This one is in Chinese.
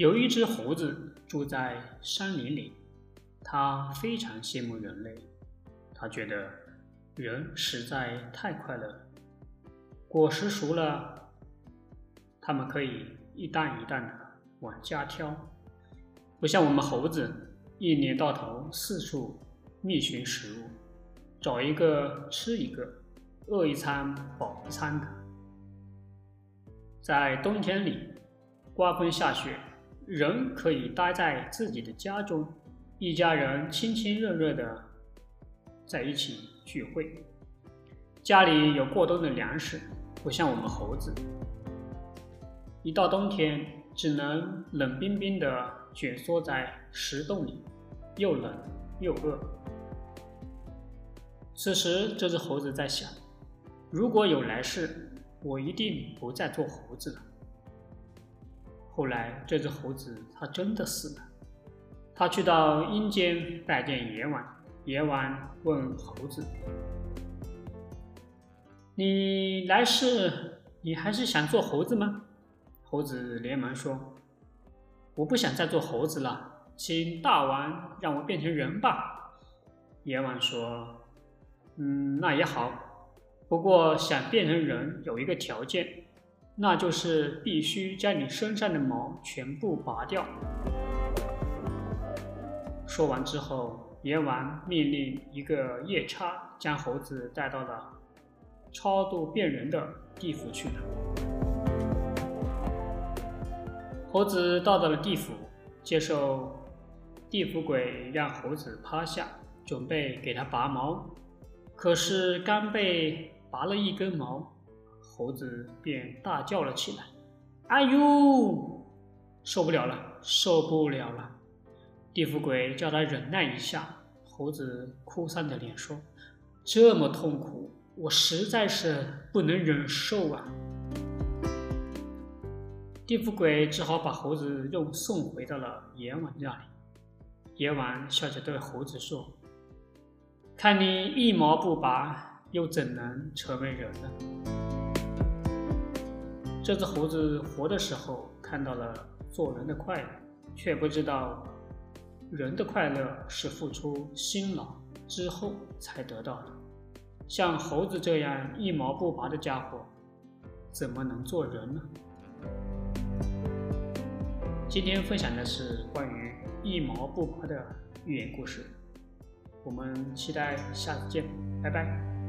有一只猴子住在山林里，它非常羡慕人类，它觉得人实在太快乐。果实熟了，它们可以一担一担的往家挑，不像我们猴子一年到头四处觅寻食物，找一个吃一个，饿一餐饱一餐的。在冬天里，刮风下雪。人可以待在自己的家中，一家人亲亲热热的在一起聚会。家里有过冬的粮食，不像我们猴子，一到冬天只能冷冰冰的蜷缩在石洞里，又冷又饿。此时，这只猴子在想：如果有来世，我一定不再做猴子了。后来，这只猴子它真的死了。他去到阴间拜见阎王，阎王问猴子：“你来世，你还是想做猴子吗？”猴子连忙说：“我不想再做猴子了，请大王让我变成人吧。”阎王说：“嗯，那也好，不过想变成人有一个条件。”那就是必须将你身上的毛全部拔掉。说完之后，阎王命令一个夜叉将猴子带到了超度变人的地府去了。猴子到达了地府，接受地府鬼让猴子趴下，准备给他拔毛，可是刚被拔了一根毛。猴子便大叫了起来：“哎呦，受不了了，受不了了！”地府鬼叫他忍耐一下。猴子哭丧着脸说：“这么痛苦，我实在是不能忍受啊！”地府鬼只好把猴子又送回到了阎王那里。阎王笑着对猴子说：“看你一毛不拔，又怎能成为人呢？”这只猴子活的时候看到了做人的快乐，却不知道人的快乐是付出辛劳之后才得到的。像猴子这样一毛不拔的家伙，怎么能做人呢？今天分享的是关于一毛不拔的寓言故事，我们期待下次见，拜拜。